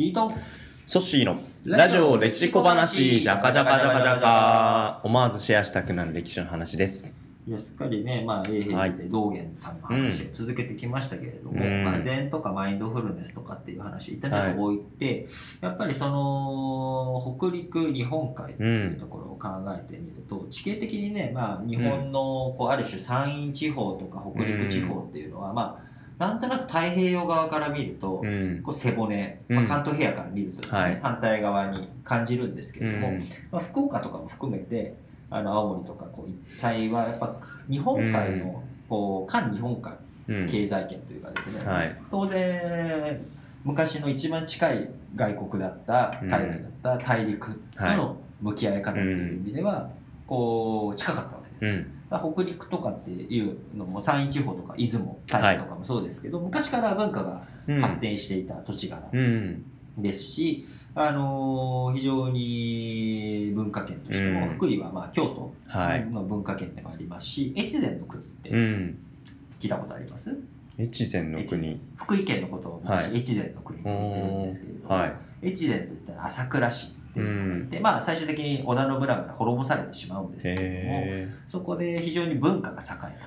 リート。ソッシーのラジオ歴史小話、じゃかじゃかじゃかじゃか、思わずシェアしたくなる歴史の話です。いやすっかりね、まあ、永平寺で道元さんの話を続けてきましたけれども、うん。まあ、禅とかマインドフルネスとかっていう話を一旦ちょっと置い。て、やっぱりその北陸日本海っていうところを考えてみると、地形的にね、まあ、日本のこうある種山陰地方とか北陸地方っていうのは、まあなんとなく太平洋側から見ると、うん。こう背骨、うんまあ、関東平野から見るとですね、はい反対側に感じるんですけうれども、ん。まあ、福岡とかも含めてあの青森とかこう一帯はやっぱ日本海のこう環日本海うん。経済圏というかですね、はい。当然昔の一番近い外国だったうん海外だった大陸との向き合い方という意味では、こう近かったわけです北陸とかっていうのも山陰地方とか出雲大社とかもそうですけど、昔から文化がうん。発展していた土地柄うん。ですし、あのー非常に文化圏としても、うん福井はまあ京都はい。の文化圏でもありますし、越前の国ってうん。聞いたことあります、越前の国。福井県のことを昔、はい越前の国って言ってるんですけれども、はい。越前といったら朝倉市ってういうのがいん。て、まあ最終的に織田信長が滅ぼされてしまうんですけれども、へそこで非常に文化が栄え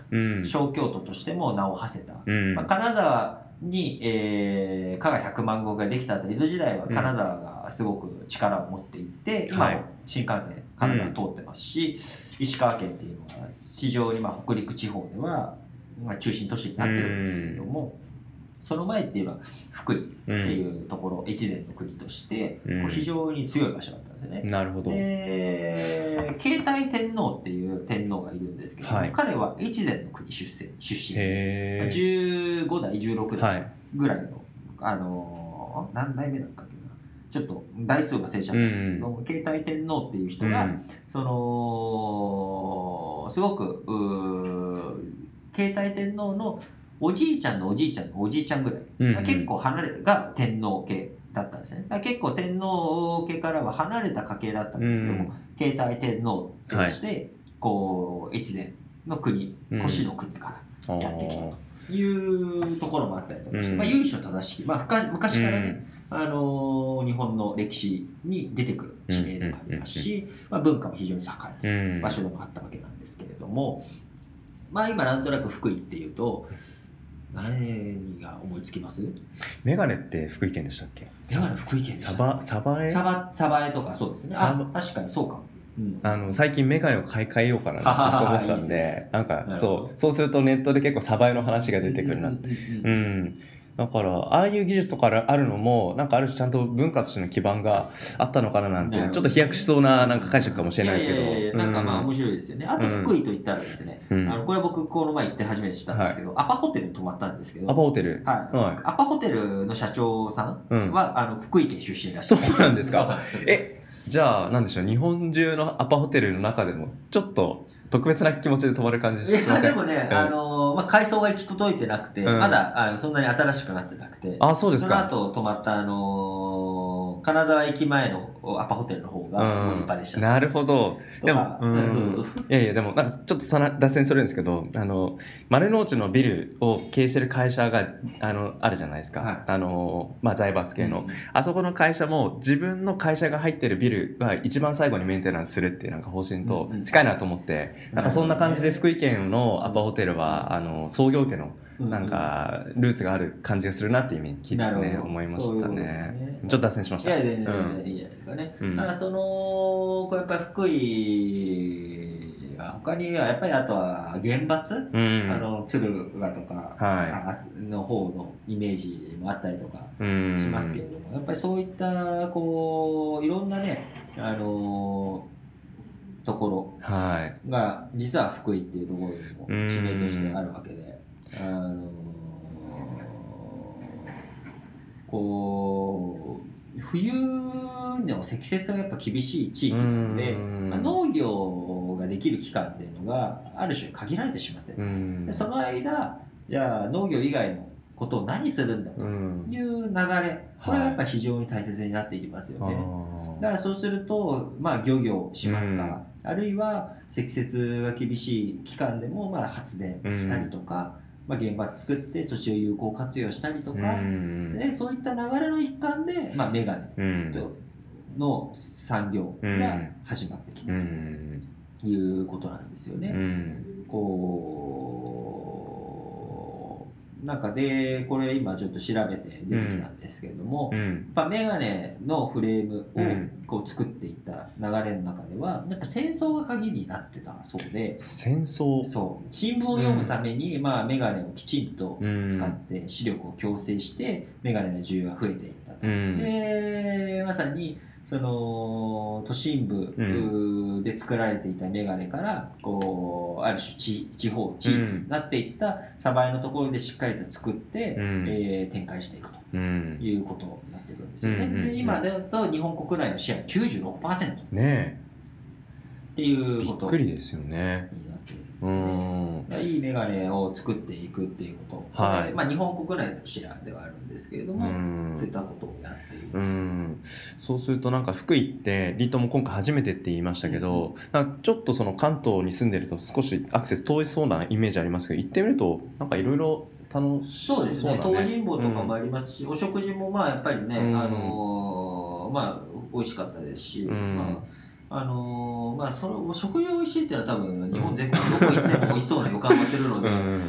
た、。小京都としても名を馳せた、うんまあ、。金沢に、えー、加賀百万石ができた後江戸時代は金沢がすごく力を持っていって、今はいも新幹線金沢通ってますし、石川県っていうのが非常にまあ北陸地方では、まあ、中心都市になってるんですけれども、その前っていうのは福井ってうん。いうところ、越前の国として、うん非常に強い場所だったんですよね。なるほど。で慶太天皇っていう天皇がいるんですけども、はい彼は越前の国出世出身でへえ。15代16代はい。ぐぐらいの、あのー何代目だったっけなちょっと代数が忘れちゃったんですけど、慶太天皇っていう人が、うん。そのすごく慶太天皇のおじいちゃんのおじいちゃんのおじいちゃんぐらい、うんうん。結構離れが天皇家だったんですね。結構天皇家からは離れた家系だったんですけども、慶太天皇として、こう越前の国うん。越の国からやってきたあというところもあったりとかして、うん。まあ、由緒正しき、まあ、深昔からね、あのー日本の歴史に出てくる地名でもありますし、まあ、文化も非常に栄えてーうん。る場所でもあったわけなんですけれども、まあ今なんとなく福井っていうと何が思いつきます？メガネって福井県でしたっけ？メガネ福井県でした。サバ、サバエ？サバサバエとかそうですね。あ確かにそうかも、うん、あの最近メガネを買い替えようかなって思ってたんでなんかそうそうするとネットで結構サバエの話が出てくるなうん。うんだからああいう技術とかあるのもなんかある種ちゃんと文化としての基盤があったのかななんてちょっと飛躍しそうななんか解釈かもしれないですけど。なんかまあうん。面白いですよね。あと福井といったらですね、うん。あのこれ僕この前行って初めて知ったんですけど、アパホテルに泊まったんですけど、アパホテル？はい。はアパホテルの社長さんうん。は、あの福井県出身らしい。そうなんですか。えじゃあなんでしょう日本中のアパホテルの中でもちょっと特別な気持ちで泊まる感じいしません？やでもね、うんあのまあ、階層が行き届いてなくて、うん。まだあのそんなに新しくなってなくて、あそうですそのか後泊まった、あの金沢駅前のアパホテルの方が立派でした、なるほど。とでもうん。ん。いやいやでもなんかちょっとさな脱線するんですけどあの丸の内のビルを経営してる会社があのあるじゃないですか、はい。あのまあ財閥系の、うん。あそこの会社も自分の会社が入ってるビルは一番最後にメンテナンスするっていうなんか方針とうんうん。近いなと思って、なんかそんな感じで福井県のアパホテルはあの創業家のうなんかルーツがある感じがするなっていう意味に聞いてね思いましたね。ね。ちょっと脱線しました。いや、全然いいじゃないですかね。うん。だからその、こうやっぱり福井は、他にはやっぱりあとは原発、うん。あの、敦賀とか、はあの方のイメージもあったりとかいうん。しますけれども、やっぱりそういった、こう、いろんなね、あのところはい。が、実は福井っていうところにも地名としてあるわけで、あのこう冬の積雪がやっぱ厳しい地域なので、うん。まあ、農業ができる期間っていうのがある種限られてしまってでその間じゃあ農業以外のことを何するんだとうん。いう流れこれはやっぱ非常に大切になっていきますよね。あだからそうすると、まあ、漁業しますか、あるいは積雪が厳しい期間でも、まあ、発電したりとか、まあ、現場作って土地を有効活用したりとうか、ん。でそういった流れの一環で、まあ、メガネうん。の産業が始まってきうたんということなんですよね。うん。こうなんかでこれ今ちょっと調べて出てきたんですけれども、やっうん。ぱメガネのフレームうん。をこう作っていった流れの中ではやっぱ戦争が鍵になってたそうで。戦争？そう。新聞を読むために、まあ、メガネをきちんとうん。使って視力を矯正してメガネの需要が増えていったと。うん。でまさにその都心部うで作られていたメガネからこうある種地地方地域になっていったサバイのところでしっかりと作って、うん。えー展開していくとうん。いうことになっていくんですよね。うんうんうん。で今だと日本国内のシェア96%っねていえうこと。びっくりですよねですうね。んいいメガネを作っていくっていうこと、はい。まあ、日本国内のシェアではあるんですけれども、うん。そういったことをやっている。うん。そうするとなんか福井ってリートも今回初めてって言いましたけど、なんかちょっとその関東に住んでると少しアクセス遠いそうなイメージありますけど行ってみるとなんかいろいろ楽しそうですね。だ東尋坊とかもありますし、お食事もまあやっぱりね、うん。あのーまあ美味しかったですし、うん。まああのーまあそのお食事美味しいっていうのは多分日本全国どこ行っても美味しそうな予感がするので、うん。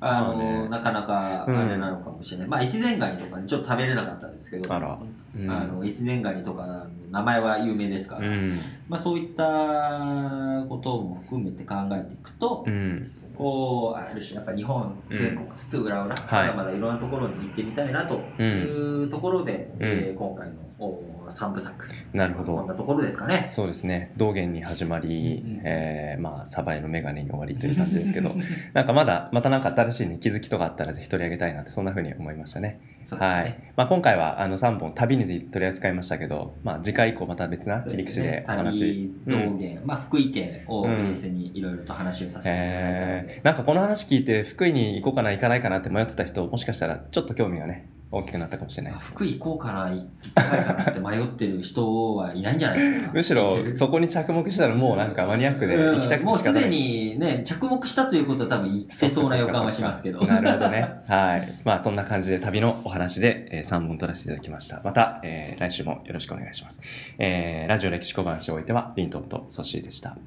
あのーなかなかあれなのかもしれない、まあ越前ガニとかねちょっと食べれなかったんですけどあら。うん。あの越前ガニとかの名前は有名ですから、うん。まあ、そういったことも含めて考えていくと、うんこうある種やっぱ日本全国津々浦々、はい。まだまだいろんなところに行ってみたいなというところで、えー今回のお3部作なるほど。こんなところですかね。そうですね。道元に始まり、うんうん。えーまあサバエのメガネに終わりという感じですけど。なんかまだまたなんか新しい、ね、気づきとかあったらぜひ取り上げたいなってそんなふうに思いましたね。ね。はい。まあ、今回はあの3本旅について取り扱いましたけど、まあ、次回以降また別な切り口でお話、旅道元、まあ、福井県をベースにいろいろと話をさせていただいたので、えーなんかこの話聞いて福井に行こうかな行かないかなって迷ってた人もしかしたらちょっと興味がね大きくなったかもしれないです福井行こうかな行きたいかなって迷ってる人はいないんじゃないですか？むしろそこに着目したらもうなんかマニアックで行きたくてもうすでにね着目したということは多分行ってそうな予感はしますけどなるほどね。はい。まあそんな感じで旅のお話で、えー3本取らせていただきました。また、えー来週もよろしくお願いします。えーラジオ歴史小話をおいては、リントンとソシーでした。